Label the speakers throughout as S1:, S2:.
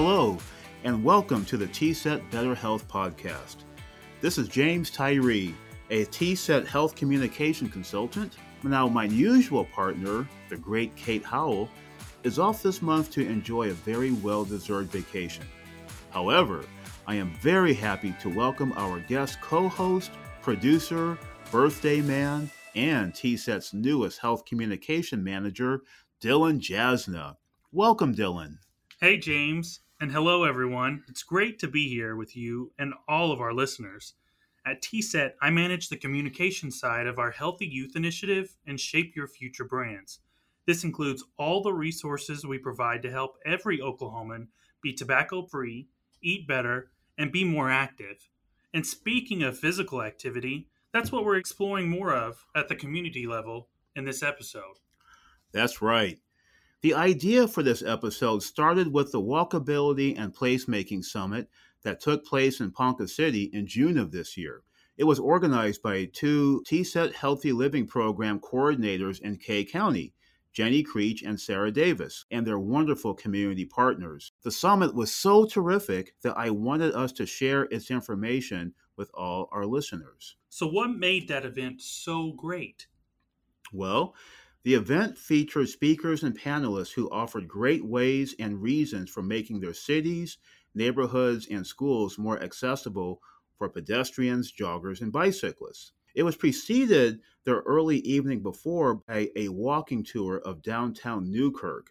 S1: Hello, and welcome to the TSET Better Health Podcast. This is James Tyree, a TSET Health Communication Consultant. Now, my usual partner, the great Kate Howell, is off this month to enjoy a very well-deserved vacation. However, I am very happy to welcome our guest co-host, producer, birthday man, and TSET's newest health communication manager, Dylan Jasna. Welcome, Dylan.
S2: Hey, James, and hello, everyone. It's great to be here with you and all of our listeners. At TSET, I manage the communication side of our Healthy Youth Initiative and Shape Your Future brands. This includes all the resources we provide to help every Oklahoman be tobacco free, eat better, and be more active. And speaking of physical activity, that's what we're exploring more of at the community level in this episode.
S1: That's right. The idea for this episode started with the Walkability and Placemaking Summit that took place in Ponca City in June of this year. It was organized by two TSET Healthy Living Program coordinators in Kay County, Jenny Creech and Sarah Davis, and their wonderful community partners. The summit was so terrific that I wanted us to share its information with all our listeners.
S2: So, what made that event so great?
S1: Well, the event featured speakers and panelists who offered great ways and reasons for making their cities, neighborhoods, and schools more accessible for pedestrians, joggers, and bicyclists. It was preceded the early evening before by a walking tour of downtown Newkirk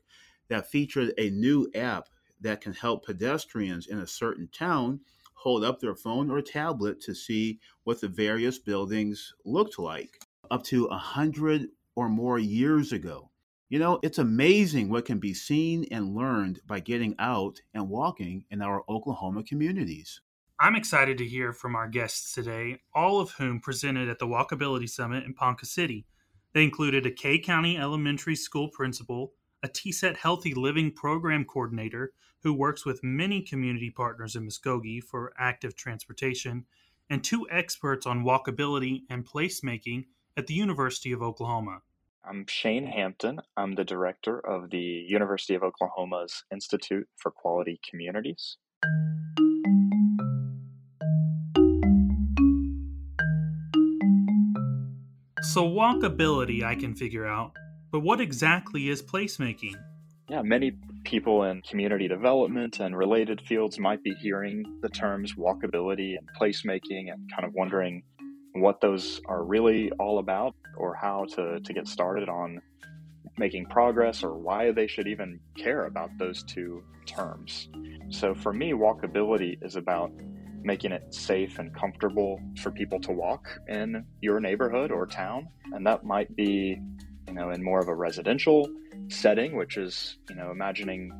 S1: that featured a new app that can help pedestrians in a certain town hold up their phone or tablet to see what the various buildings looked like. Up to a hundred or more years ago. You know, it's amazing what can be seen and learned by getting out and walking in our Oklahoma communities.
S2: I'm excited to hear from our guests today, all of whom presented at the Walkability Summit in Ponca City. They included a Kay County Elementary School principal, a TSET Healthy Living Program coordinator who works with many community partners in Muskogee for active transportation, and two experts on walkability and placemaking at the University of Oklahoma.
S3: I'm Shane Hampton. I'm the director of the University of Oklahoma's Institute for Quality Communities.
S2: So, walkability I can figure out, but what exactly is placemaking?
S3: Yeah, many people in community development and related fields might be hearing the terms walkability and placemaking and kind of wondering what those are really all about or how to, to get started on making progress or why they should even care about those two terms. So for me, walkability is about making it safe and comfortable for people to walk in your neighborhood or town. And that might be, you know, in more of a residential setting, which is, you know, imagining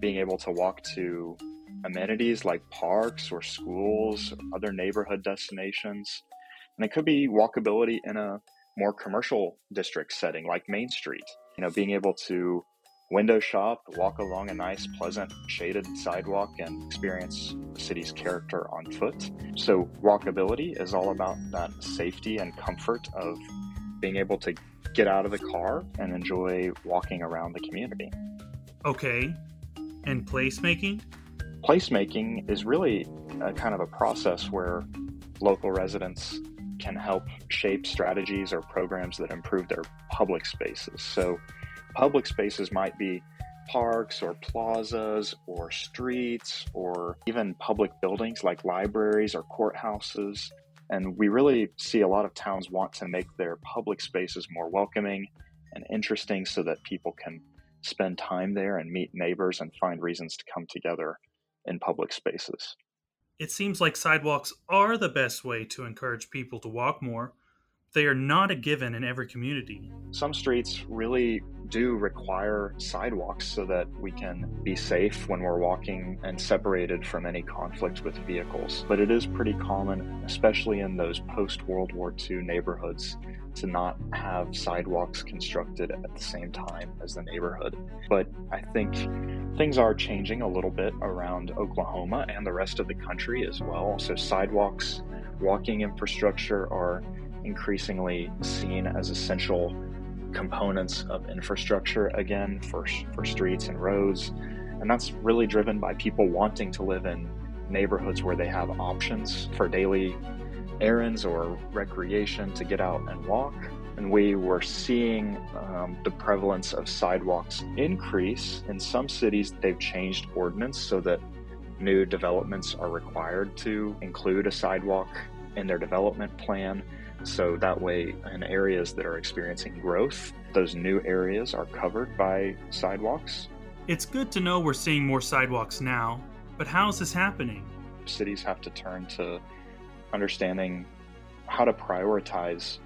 S3: being able to walk to amenities like parks or schools, or other neighborhood destinations. And it could be walkability in a more commercial district setting like Main Street. You know, being able to window shop, walk along a nice, pleasant, shaded sidewalk, and experience the city's character on foot. So, walkability is all about that safety and comfort of being able to get out of the car and enjoy walking around the community.
S2: Okay. And placemaking?
S3: Placemaking is really a kind of a process where local residents can help shape strategies or programs that improve their public spaces. So, public spaces might be parks or plazas or streets or even public buildings like libraries or courthouses. And we really see a lot of towns want to make their public spaces more welcoming and interesting so that people can spend time there and meet neighbors and find reasons to come together in public spaces.
S2: It seems like sidewalks are the best way to encourage people to walk more. They are not a given in every community.
S3: Some streets really do require sidewalks so that we can be safe when we're walking and separated from any conflict with vehicles. But it is pretty common, especially in those post World War II neighborhoods, to not have sidewalks constructed at the same time as the neighborhood. But I think things are changing a little bit around Oklahoma and the rest of the country as well. So, sidewalks, walking infrastructure are increasingly seen as essential components of infrastructure again for, for streets and roads. And that's really driven by people wanting to live in neighborhoods where they have options for daily errands or recreation to get out and walk. And we were seeing um, the prevalence of sidewalks increase. In some cities, they've changed ordinance so that new developments are required to include a sidewalk in their development plan. So that way, in areas that are experiencing growth, those new areas are covered by sidewalks.
S2: It's good to know we're seeing more sidewalks now, but how is this happening?
S3: Cities have to turn to understanding how to prioritize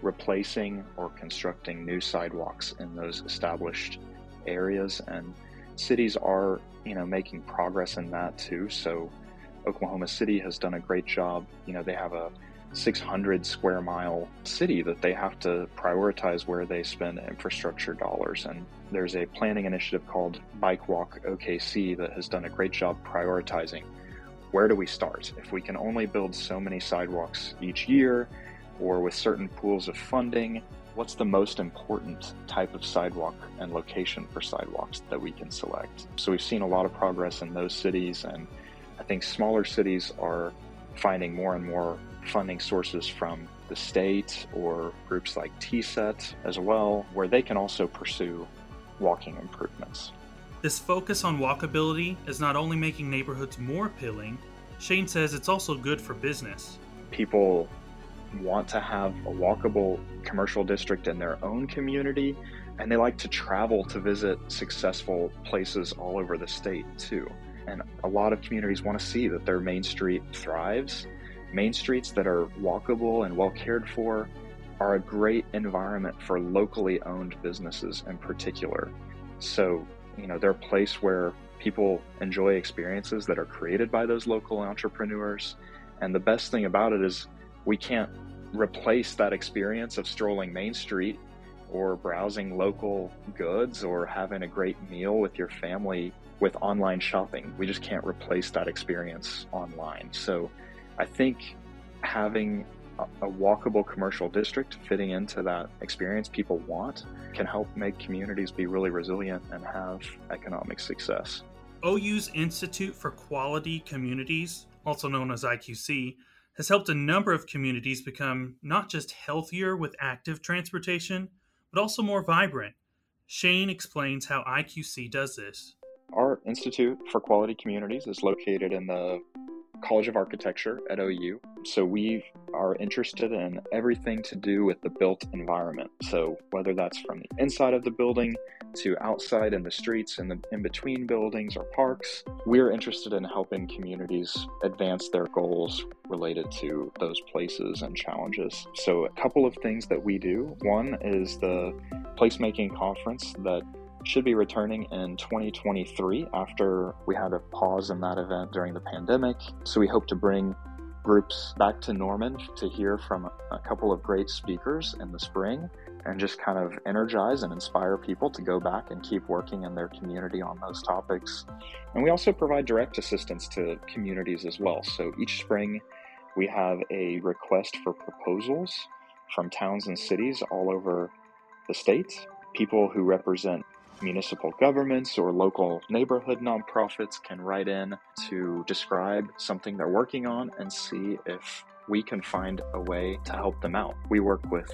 S3: replacing or constructing new sidewalks in those established areas. And cities are you know making progress in that too. So oklahoma city has done a great job. You know they have a 600 square mile city that they have to prioritize where they spend infrastructure dollars. And there's a planning initiative called Bike Walk OKC that has done a great job prioritizing where do we start? If we can only build so many sidewalks each year or with certain pools of funding, what's the most important type of sidewalk and location for sidewalks that we can select? So we've seen a lot of progress in those cities, and I think smaller cities are finding more and more funding sources from the state or groups like TSET as well, where they can also pursue walking improvements.
S2: This focus on walkability is not only making neighborhoods more appealing, Shane says it's also good for business.
S3: People want to have a walkable commercial district in their own community, and they like to travel to visit successful places all over the state too. And a lot of communities want to see that their main street thrives Main streets that are walkable and well cared for are a great environment for locally owned businesses in particular. So, you know, they're a place where people enjoy experiences that are created by those local entrepreneurs. And the best thing about it is we can't replace that experience of strolling Main Street or browsing local goods or having a great meal with your family with online shopping. We just can't replace that experience online. So, I think having a, walkable commercial district fitting into that experience people want can help make communities be really resilient and have economic success.
S2: OU's Institute for Quality Communities, also known as IQC, has helped a number of communities become not just healthier with active transportation, but also more vibrant. Shane explains how IQC does this.
S3: Our Institute for Quality Communities is located in the College of Architecture at OU. So we are interested in everything to do with the built environment. So whether that's from the inside of the building to outside in the streets and the in between buildings or parks, we're interested in helping communities advance their goals related to those places and challenges. So a couple of things that we do. One is the placemaking conference that should be returning in 2023 after we had a pause in that event during the pandemic. So we hope to bring groups back to Norman to hear from a couple of great speakers in the spring and just kind of energize and inspire people to go back and keep working in their community on those topics. And we also provide direct assistance to communities as well. So each spring, we have a request for proposals from towns and cities all over the state, people who represent municipal governments or local neighborhood nonprofits can write in to describe something they're working on and see if we can find a way to help them out. We work with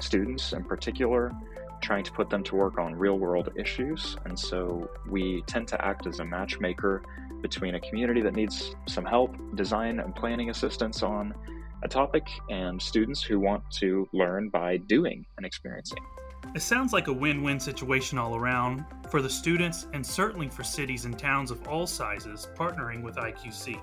S3: students in particular, trying to put them to work on real world issues. And so we tend to act as a matchmaker between a community that needs some help, design, and planning assistance on a topic, and students who want to learn by doing and experiencing.
S2: It sounds like a win win situation all around for the students and certainly for cities and towns of all sizes partnering with IQC.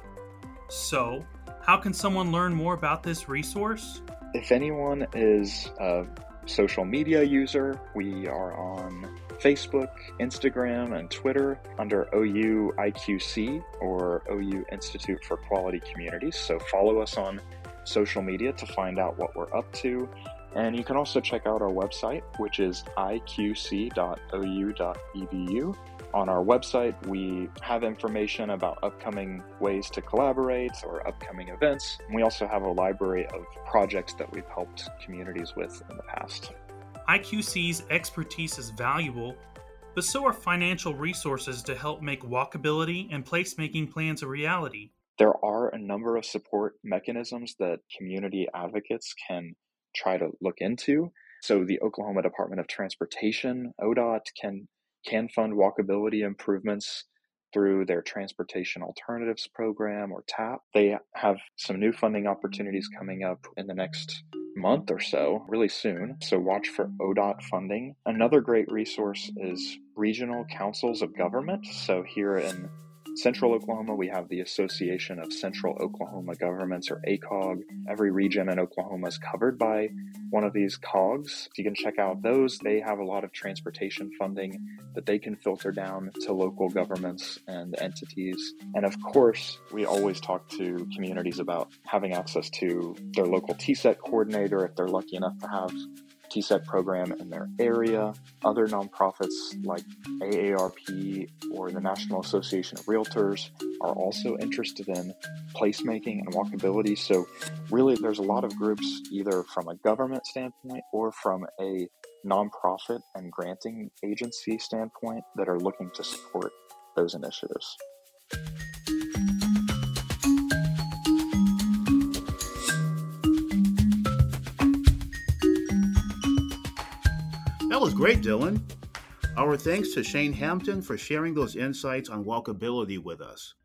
S2: So, how can someone learn more about this resource?
S3: If anyone is a social media user, we are on Facebook, Instagram, and Twitter under OU IQC or OU Institute for Quality Communities. So follow us on social media to find out what we're up to. And you can also check out our website, which is iqc.ou.edu. On our website, we have information about upcoming ways to collaborate or upcoming events. And we also have a library of projects that we've helped communities with in the past.
S2: IQC's expertise is valuable, but so are financial resources to help make walkability and placemaking plans a reality.
S3: There are a number of support mechanisms that community advocates can try to look into. So the Oklahoma Department of Transportation, ODOT, can can fund walkability improvements through their Transportation Alternatives Program or TAP. They have some new funding opportunities coming up in the next month or so, really soon. So watch for ODOT funding. Another great resource is regional councils of government. So here in Central Oklahoma, we have the Association of Central Oklahoma Governments, or ACOG. Every region in Oklahoma is covered by one of these COGs. You can check out those. They have a lot of transportation funding that they can filter down to local governments and entities. And of course, we always talk to communities about having access to their local TSET coordinator if they're lucky enough to have TSET program in their area. Other nonprofits like AARP or the National Association of Realtors are also interested in placemaking and walkability. So, really, there's a lot of groups, either from a government standpoint or from a nonprofit and granting agency standpoint, that are looking to support those initiatives.
S1: That was great, Dylan. Our thanks to Shane Hampton for sharing those insights on walkability with us.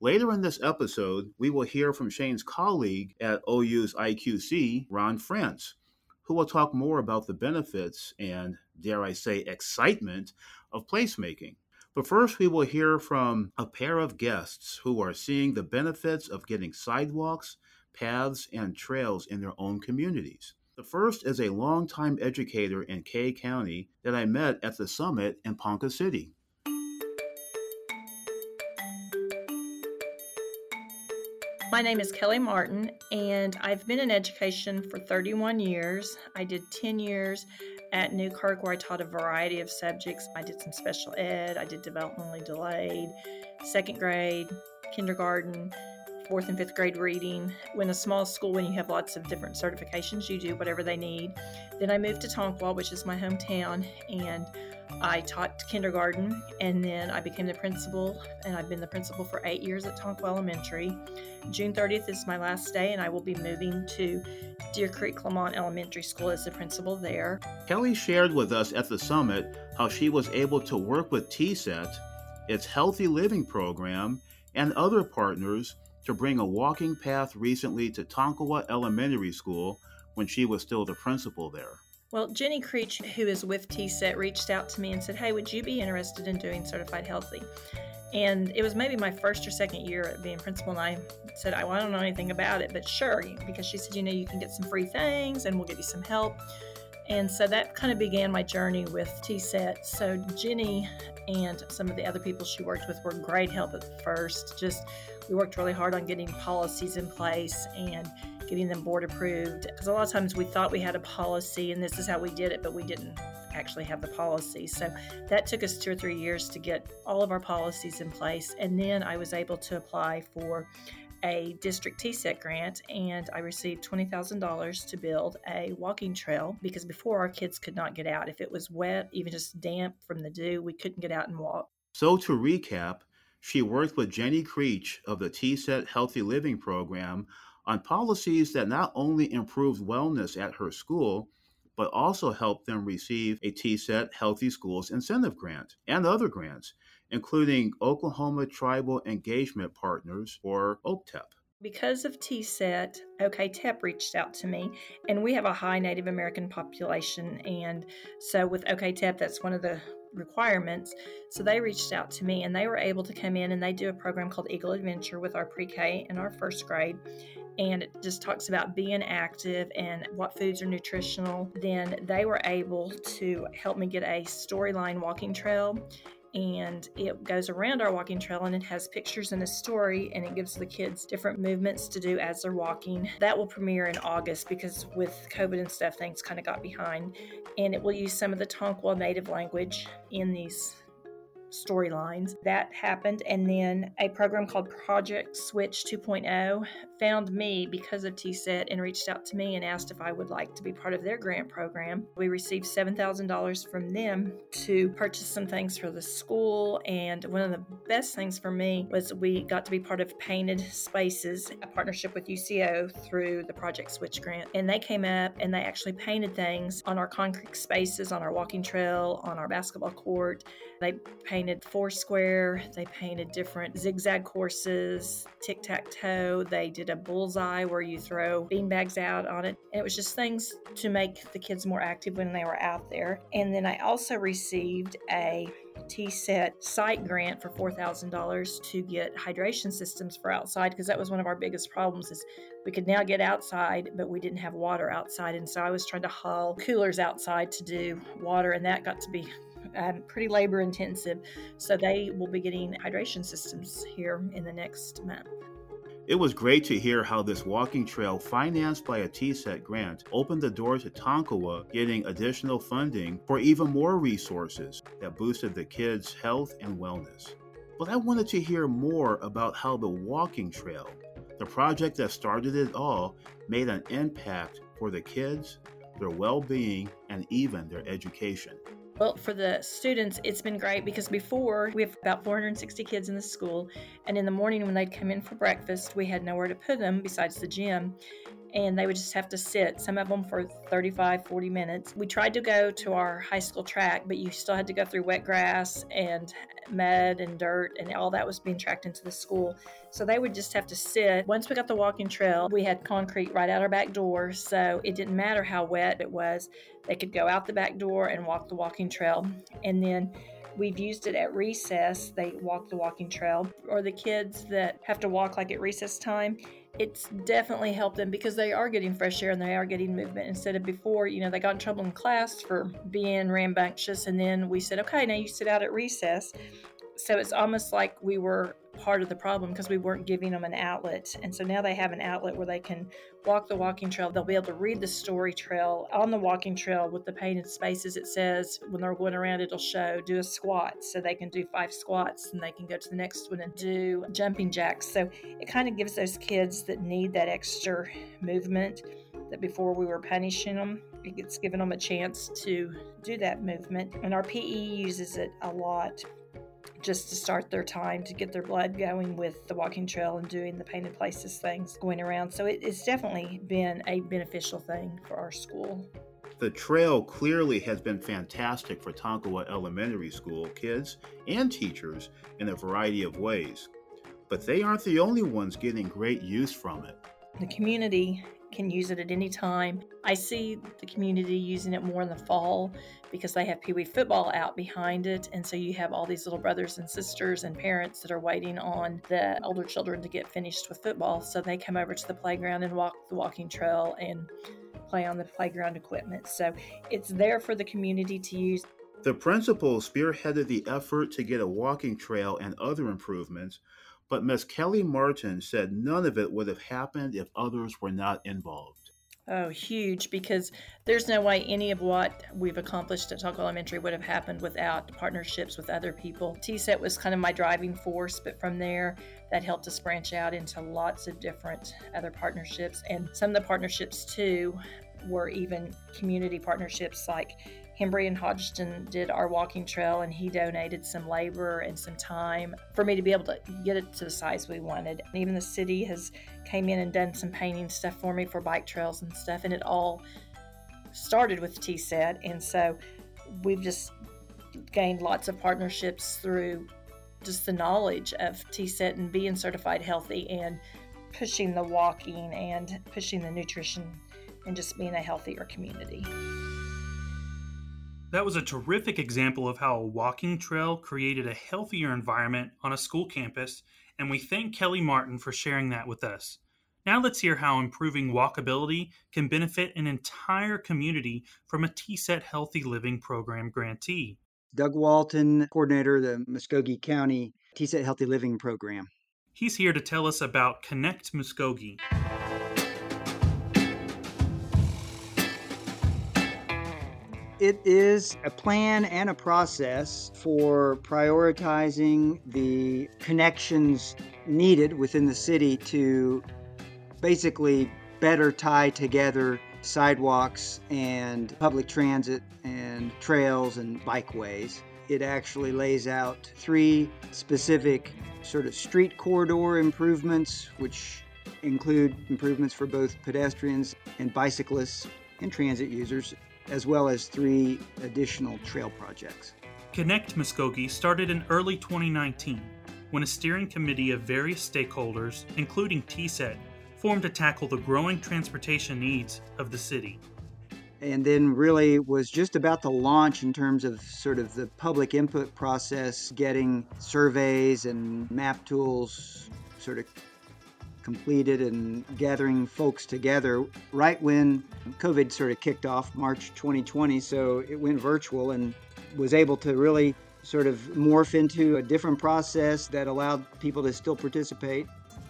S1: Later in this episode, we will hear from Shane's colleague at OU's IQC, Ron Frantz, who will talk more about the benefits and, dare I say, excitement of placemaking. But first, we will hear from a pair of guests who are seeing the benefits of getting sidewalks, paths, and trails in their own communities. The first is a longtime educator in Kay County that I met at the summit in Ponca City.
S4: My name is Kelly Martin, and I've been in education for 31 years. I did 10 years at Newkirk, where I taught a variety of subjects. I did some special ed, I did developmentally delayed, second grade, kindergarten, fourth and fifth grade reading. When a small school, when you have lots of different certifications, you do whatever they need. Then I moved to Tonkawa, which is my hometown, and I taught kindergarten, and then I became the principal, and I've been the principal for eight years at Tonkawa Elementary. June 30th is my last day, and I will be moving to Deer Creek Lamont Elementary School as the principal there.
S1: Kelly shared with us at the summit how she was able to work with TSET, its healthy living program, and other partners to bring a walking path recently to Tonkawa Elementary School when she was still the principal there.
S4: Well, Jenny Creech, who is with TSET, reached out to me and said, Hey, would you be interested in doing Certified Healthy? And it was maybe my first or second year at being principal, and I said, I, well, I don't know anything about it, but sure, because she said, you know, you can get some free things and we'll give you some help. And so that kind of began my journey with TSET. So Jenny and some of the other people she worked with were great help at first. Just we worked really hard on getting policies in place and getting them board approved. Because a lot of times we thought we had a policy and this is how we did it, but we didn't actually have the policy. So that took us two or three years to get all of our policies in place. And then I was able to apply for a district TSET grant and I received $20,000 to build a walking trail because before our kids could not get out. If it was wet, even just damp from the dew, we couldn't get out and walk.
S1: So, to recap, she worked with Jenny Creech of the TSET Healthy Living Program on policies that not only improved wellness at her school, but also helped them receive a TSET Healthy Schools Incentive Grant and other grants, including Oklahoma Tribal Engagement Partners, or OKTEP.
S4: Because of TSET, OKTEP reached out to me, and we have a high Native American population. And so, with OKTEP, that's one of the requirements. So they reached out to me and they were able to come in and they do a program called Eagle Adventure with our pre K and our first grade. And it just talks about being active and what foods are nutritional. Then they were able to help me get a storyline walking trail and it goes around our walking trail and it has pictures and a story and it gives the kids different movements to do as they're walking. That will premiere in August because with COVID and stuff, things kind of got behind. And it will use some of the Tonkawa native language in these storylines. That happened. And then a program called Project Switch 2.0 found me because of TSET and reached out to me and asked if I would like to be part of their grant program. We received $7,000 from them to purchase some things for the school. And one of the best things for me was we got to be part of Painted Spaces, a partnership with UCO through the Project Switch grant. And they came up and they actually painted things on our concrete spaces, on our walking trail, on our basketball court. They painted Foursquare, they painted different zigzag courses, tic tac toe. They did a bullseye where you throw beanbags out on it. And it was just things to make the kids more active when they were out there. And then I also received a TSET site grant for $4,000 to get hydration systems for outside because that was one of our biggest problems is we could now get outside but we didn't have water outside and so I was trying to haul coolers outside to do water and that got to be um, pretty labor intensive so they will be getting hydration systems here in the next month.
S1: It was great to hear how this walking trail, financed by a TSET grant, opened the door to Tonkawa getting additional funding for even more resources that boosted the kids' health and wellness. But I wanted to hear more about how the walking trail, the project that started it all, made an impact for the kids, their well being, and even their education.
S4: Well, for the students, it's been great because before we have about 460 kids in the school, and in the morning when they'd come in for breakfast, we had nowhere to put them besides the gym and they would just have to sit, some of them for 35, 40 minutes. We tried to go to our high school track, but you still had to go through wet grass and mud and dirt, and all that was being tracked into the school. So they would just have to sit. Once we got the walking trail, we had concrete right out our back door, so it didn't matter how wet it was. They could go out the back door and walk the walking trail. And then We've used it at recess. They walk the walking trail. Or the kids that have to walk like at recess time, it's definitely helped them because they are getting fresh air and they are getting movement instead of before, you know, they got in trouble in class for being rambunctious. And then we said, okay, now you sit out at recess. So it's almost like we were part of the problem because we weren't giving them an outlet. And so now they have an outlet where they can walk the walking trail. They'll be able to read the story trail on the walking trail with the painted spaces. It says when they're going around, it'll show do a squat. So they can do five squats and they can go to the next one and do jumping jacks. So it kind of gives those kids that need that extra movement that before we were punishing them, it gets given them a chance to do that movement. And our PE uses it a lot just to start their time to get their blood going with the walking trail and doing the painted places things going around. So it, it's definitely been a beneficial thing for our school.
S1: The trail clearly has been fantastic for Tonkawa Elementary School kids and teachers in a variety of ways. But they aren't the only ones getting great use from it.
S4: The community can use it at any time. I see the community using it more in the fall because they have Pee Wee football out behind it. And so you have all these little brothers and sisters and parents that are waiting on the older children to get finished with football. So they come over to the playground and walk the walking trail and play on the playground equipment. So it's there for the community to use.
S1: The principal spearheaded the effort to get a walking trail and other improvements but Ms. Kelly Martin said none of it would have happened if others were not involved.
S4: Oh, huge, because there's no way any of what we've accomplished at Tonkawa Elementary would have happened without partnerships with other people. TSET was kind of my driving force, but from there, that helped us branch out into lots of different other partnerships. And some of the partnerships, too, were even community partnerships like Hembry and Hodgson did our walking trail, and he donated some labor and some time for me to be able to get it to the size we wanted. And even the city has came in and done some painting stuff for me for bike trails and stuff, and it all started with TSET. And so we've just gained lots of partnerships through just the knowledge of TSET and being certified healthy and pushing the walking and pushing the nutrition and just being a healthier community.
S2: That was a terrific example of how a walking trail created a healthier environment on a school campus, and we thank Kelly Martin for sharing that with us. Now let's hear how improving walkability can benefit an entire community from a TSET Healthy Living Program grantee.
S5: Doug Walton, coordinator of the Muskogee County TSET Healthy Living Program.
S2: He's here to tell us about Connect Muskogee.
S5: It is a plan and a process for prioritizing the connections needed within the city to basically better tie together sidewalks and public transit and trails and bikeways. It actually lays out three specific sort of street corridor improvements, which include improvements for both pedestrians and bicyclists and transit users, as well as three additional trail projects.
S2: Connect Muskogee started in early 2019 when a steering committee of various stakeholders, including TSET, formed to tackle the growing transportation needs of the city.
S5: And then really was just about to launch in terms of sort of the public input process, getting surveys and map tools sort of completed and gathering folks together right when COVID sort of kicked off March 2020. So it went virtual and was able to really sort of morph into a different process that allowed people to still participate.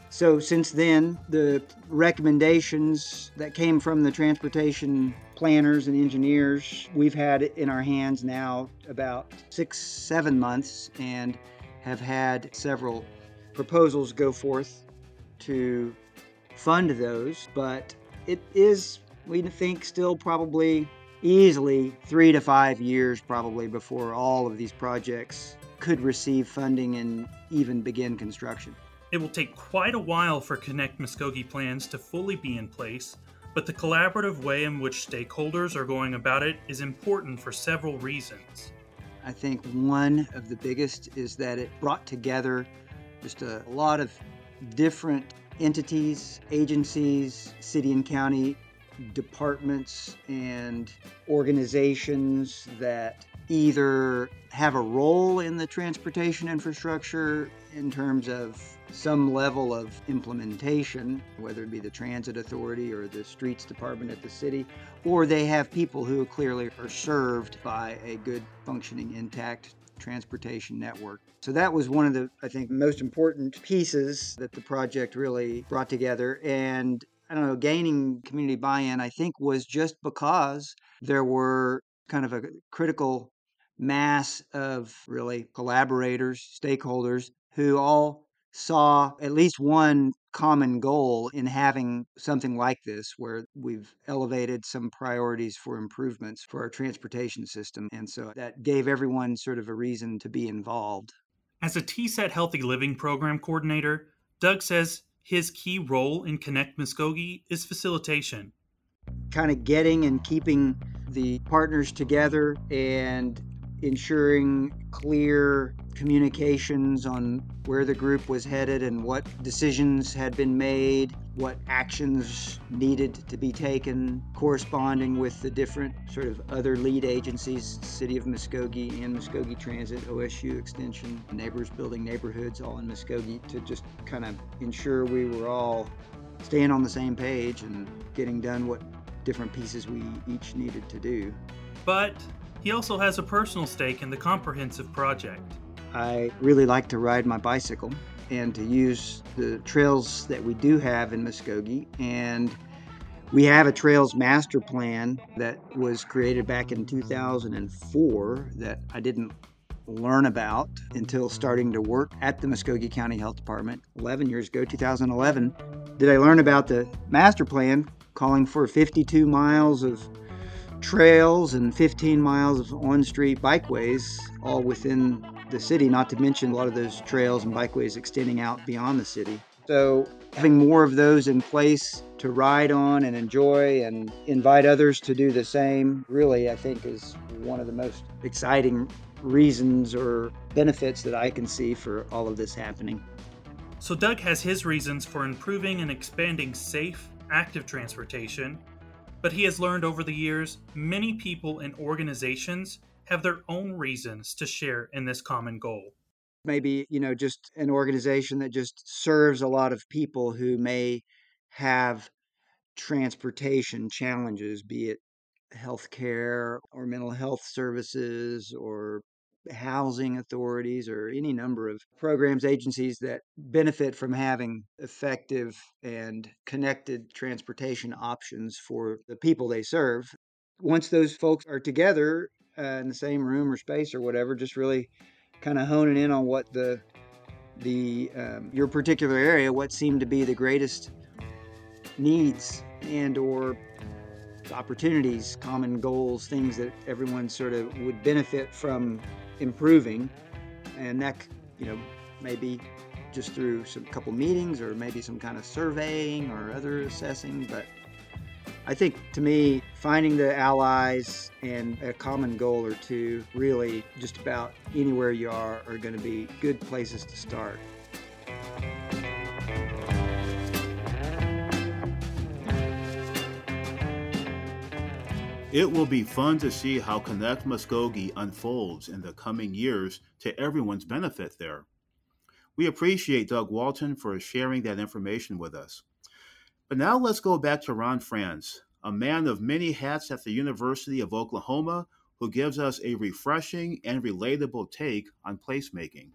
S5: So since then, the recommendations that came from the transportation planners and engineers, we've had in our hands now about six, seven months and have had several proposals go forth to fund those, but it is, we think, still probably easily three to five years probably before all of these projects could receive funding and even begin construction.
S2: It will take quite a while for Connect Muskogee plans to fully be in place, but the collaborative way in which stakeholders are going about it is important for several reasons.
S5: I think one of the biggest is that it brought together just a lot of different entities, agencies, city and county departments, and organizations that either have a role in the transportation infrastructure in terms of some level of implementation, whether it be the transit authority or the streets department at the city, or they have people who clearly are served by a good functioning, intact transportation network. So that was one of the, I think, most important pieces that the project really brought together. And I don't know, gaining community buy in, I think, was just because there were kind of a critical mass of really collaborators, stakeholders who all saw at least one common goal in having something like this where we've elevated some priorities for improvements for our transportation system. And so that gave everyone sort of a reason to be involved.
S2: As a TSET Healthy Living Program coordinator, Doug says his key role in Connect Muskogee is facilitation.
S5: Kind of getting and keeping the partners together and ensuring clear communications on where the group was headed and what decisions had been made, what actions needed to be taken, corresponding with the different sort of other lead agencies, City of Muskogee and Muskogee Transit, OSU Extension, Neighbors Building Neighborhoods, all in Muskogee, to just kind of ensure we were all staying on the same page and getting done what different pieces we each needed to do.
S2: But he also has a personal stake in the comprehensive project.
S5: I really like to ride my bicycle and to use the trails that we do have in Muskogee. And we have a trails master plan that was created back in 2004 that I didn't learn about until starting to work at the Muskogee County Health Department 11 years ago, 2011. Did I learn about the master plan calling for 52 miles of trails and 15 miles of on street bikeways, all within the city, not to mention a lot of those trails and bikeways extending out beyond the city. So, having more of those in place to ride on and enjoy and invite others to do the same, really, I think is one of the most exciting reasons or benefits that I can see for all of this happening.
S2: So, Doug has his reasons for improving and expanding safe, active transportation but he has learned over the years many people and organizations have their own reasons to share in this common goal.
S5: Maybe, you know, just an organization that just serves a lot of people who may have transportation challenges, be it healthcare or mental health services or housing authorities or any number of programs, agencies that benefit from having effective and connected transportation options for the people they serve. once those folks are together uh, in the same room or space or whatever, just really kind of honing in on what the the um, your particular area, what seemed to be the greatest needs and or opportunities, common goals, things that everyone sort of would benefit from improving, and that you know maybe just through some couple meetings or maybe some kind of surveying or other assessing, but I think to me, finding the allies and a common goal or two, really just about anywhere you are, are going to be good places to start.
S1: It will be fun to see how Connect Muskogee unfolds in the coming years to everyone's benefit there. We appreciate Doug Walton for sharing that information with us. But now let's go back to Ron Frantz, a man of many hats at the University of Oklahoma who gives us a refreshing and relatable take on placemaking.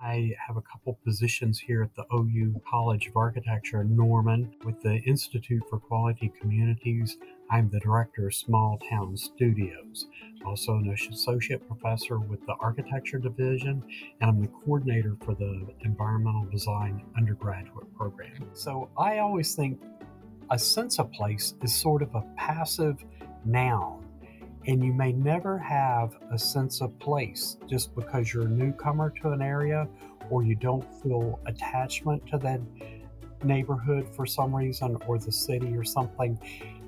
S6: I have a couple positions here at the OU College of Architecture Norman with the Institute for Quality Communities. I'm the director of Small Town Studios, also an associate professor with the Architecture Division, and I'm the coordinator for the Environmental Design undergraduate program. So I always think a sense of place is sort of a passive noun and you may never have a sense of place just because you're a newcomer to an area or you don't feel attachment to that neighborhood for some reason or the city or something.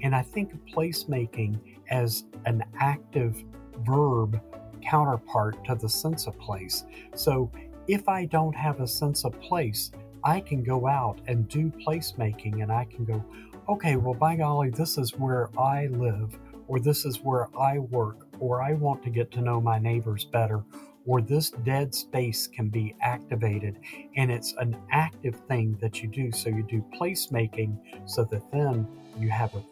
S6: And I think of placemaking as an active verb counterpart to the sense of place. So if I don't have a sense of place, I can go out and do placemaking and I can go, okay, well, by golly, this is where I live or this is where I work, or I want to get to know my neighbors better, or this dead space can be activated. And it's an active thing that you do. So you do placemaking so that then you have a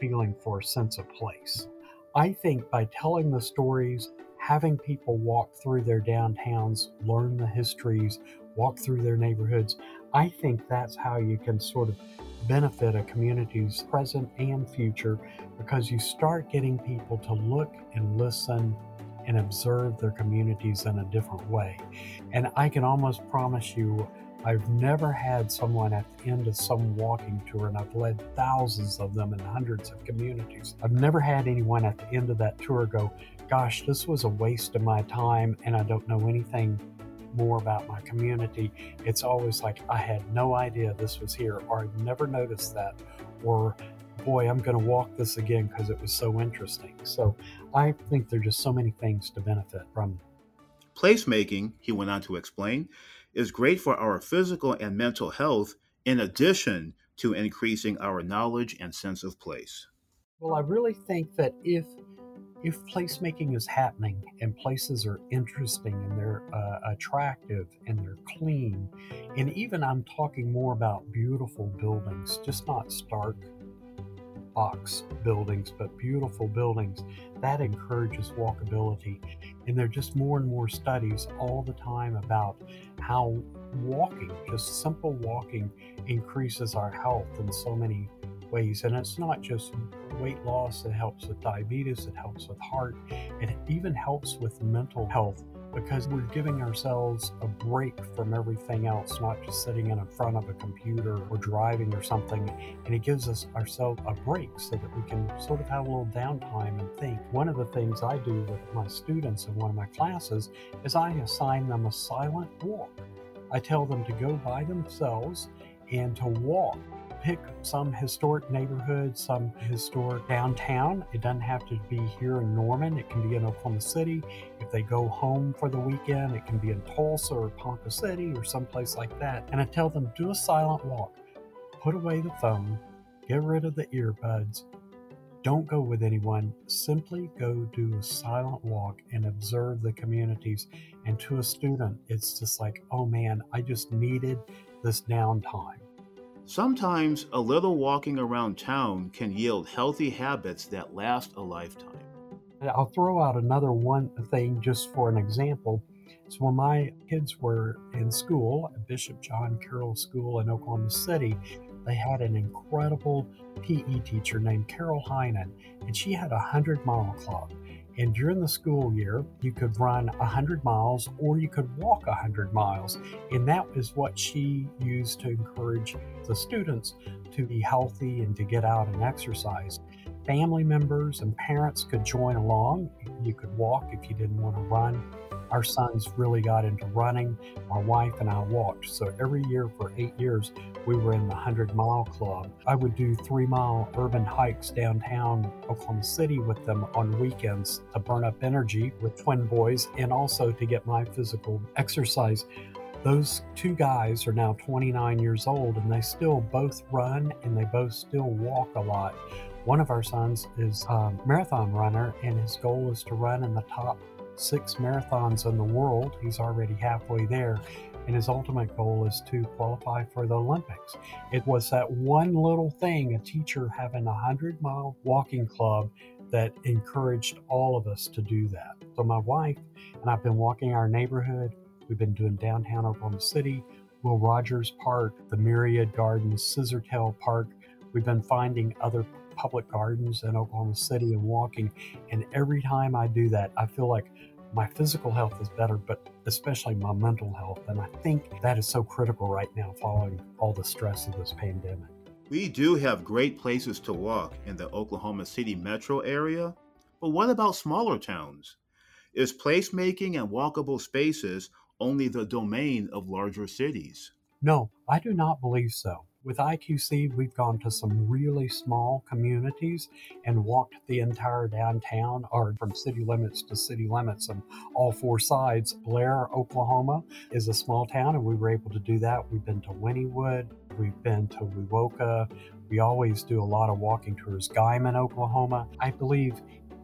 S6: feeling for a sense of place. I think by telling the stories, having people walk through their downtowns, learn the histories, walk through their neighborhoods, I think that's how you can sort of benefit a community's present and future because you start getting people to look and listen and observe their communities in a different way. And I can almost promise you, I've never had someone at the end of some walking tour, and I've led thousands of them in hundreds of communities. I've never had anyone at the end of that tour go, Gosh, this was a waste of my time, and I don't know anything more about my community, it's always like I had no idea this was here, or I've never noticed that, or boy, I'm going to walk this again because it was so interesting. So I think there are just so many things to benefit from.
S1: Placemaking, he went on to explain, is great for our physical and mental health in addition to increasing our knowledge and sense of place.
S6: Well, I really think that if if placemaking is happening and places are interesting and they're uh, attractive and they're clean, and even I'm talking more about beautiful buildings, just not stark box buildings, but beautiful buildings, that encourages walkability. And there are just more and more studies all the time about how walking, just simple walking, increases our health in so many ways. And it's not just weight loss, it helps with diabetes, it helps with heart, it even helps with mental health because we're giving ourselves a break from everything else, not just sitting in front of a computer or driving or something. And it gives us ourselves a break so that we can sort of have a little downtime and think. One of the things I do with my students in one of my classes is I assign them a silent walk. I tell them to go by themselves and to walk pick some historic neighborhood, some historic downtown. It doesn't have to be here in Norman, it can be in Oklahoma City. If they go home for the weekend, it can be in Tulsa or Ponca City or someplace like that. And I tell them, do a silent walk, put away the phone, get rid of the earbuds. Don't go with anyone. Simply go do a silent walk and observe the communities. And to a student, it's just like, oh man, I just needed this downtime.
S1: Sometimes a little walking around town can yield healthy habits that last a lifetime.
S6: I'll throw out another one thing just for an example. So when my kids were in school at Bishop John Carroll School in Oklahoma City, they had an incredible PE teacher named Carol Heinen, and she had a 100 mile club. And during the school year, you could run 100 miles or you could walk 100 miles. And that is what she used to encourage the students to be healthy and to get out and exercise. Family members and parents could join along. You could walk if you didn't want to run. Our sons really got into running. My wife and I walked. So every year for eight years, we were in the 100 mile club. I would do three mile urban hikes downtown Oklahoma City with them on weekends to burn up energy with twin boys and also to get my physical exercise. Those two guys are now 29 years old and they still both run and they both still walk a lot. One of our sons is a marathon runner and his goal is to run in the top six marathons in the world. He's already halfway there. And his ultimate goal is to qualify for the Olympics. It was that one little thing, a teacher having a 100 mile walking club, that encouraged all of us to do that. So, my wife and I've been walking our neighborhood. We've been doing downtown Oklahoma City, Will Rogers Park, the Myriad Gardens, Scissortail Park. We've been finding other public gardens in Oklahoma City and walking. And every time I do that, I feel like my physical health is better, but especially my mental health. And I think that is so critical right now following all the stress of this pandemic.
S1: We do have great places to walk in the Oklahoma City metro area, but what about smaller towns? Is placemaking and walkable spaces only the domain of larger cities?
S6: No, I do not believe so. With IQC, we've gone to some really small communities and walked the entire downtown or from city limits to city limits on all four sides. Blair, Oklahoma is a small town, and we were able to do that. We've been to Wynnewood, we've been to Wewoka. We always do a lot of walking tours. Guymon, Oklahoma. I believe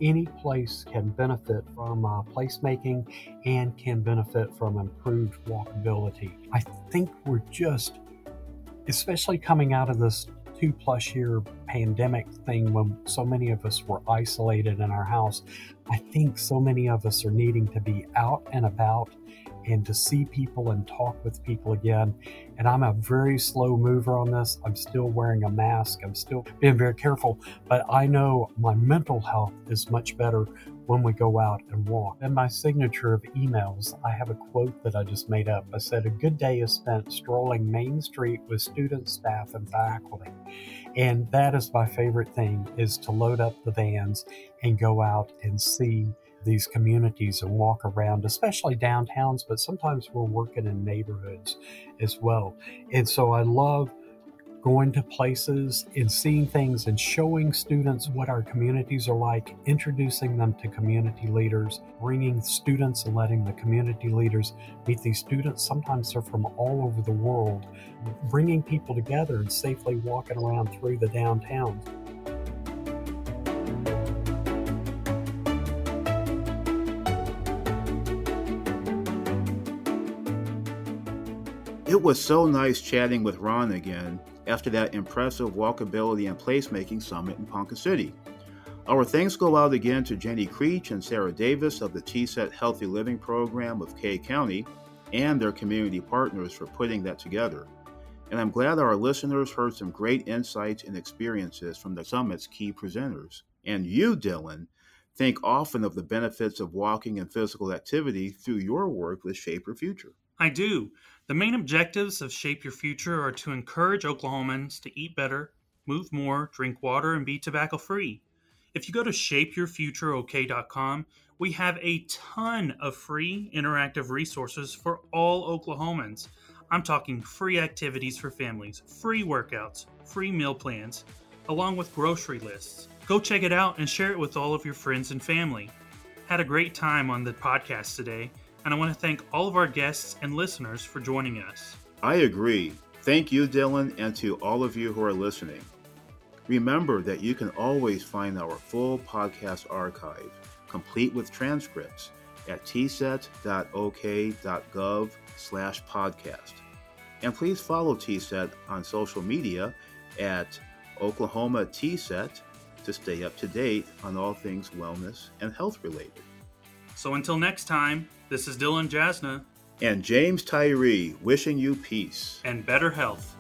S6: any place can benefit from uh, placemaking and can benefit from improved walkability. I think we're just especially coming out of this two plus year pandemic thing when so many of us were isolated in our house, I think so many of us are needing to be out and about and to see people and talk with people again. And I'm a very slow mover on this. I'm still wearing a mask. I'm still being very careful, but I know my mental health is much better when we go out and walk. In my signature of emails, I have a quote that I just made up. I said, A good day is spent strolling Main Street with students, staff, and faculty. And that is my favorite thing is to load up the vans and go out and see these communities and walk around, especially downtowns, but sometimes we're working in neighborhoods as well. And so I love going to places and seeing things and showing students what our communities are like, introducing them to community leaders, bringing students and letting the community leaders meet these students. Sometimes they're from all over the world, bringing people together and safely walking around through the downtowns.
S1: Was so nice chatting with Ron again after that impressive walkability and placemaking summit in Ponca City. Our thanks go out again to Jenny Creech and Sarah Davis of the TSET Healthy Living Program of Kay County and their community partners for putting that together. And I'm glad our listeners heard some great insights and experiences from the summit's key presenters. And you, Dylan, think often of the benefits of walking and physical activity through your work with Shape Your Future.
S2: I do. The main objectives of Shape Your Future are to encourage Oklahomans to eat better, move more, drink water, and be tobacco free. If you go to shapeyourfutureok.com, we have a ton of free interactive resources for all Oklahomans. I'm talking free activities for families, free workouts, free meal plans, along with grocery lists. Go check it out and share it with all of your friends and family. Had a great time on the podcast today and I want to thank all of our guests and listeners for joining us.
S1: I agree. Thank you, Dylan, and to all of you who are listening. Remember that you can always find our full podcast archive, complete with transcripts, at tset.ok.gov slash podcast. And please follow TSET on social media at Oklahoma TSET to stay up to date on all things wellness and health related.
S2: So until next time, this is Dylan Jasna
S1: and James Tyree wishing you peace
S2: and better health.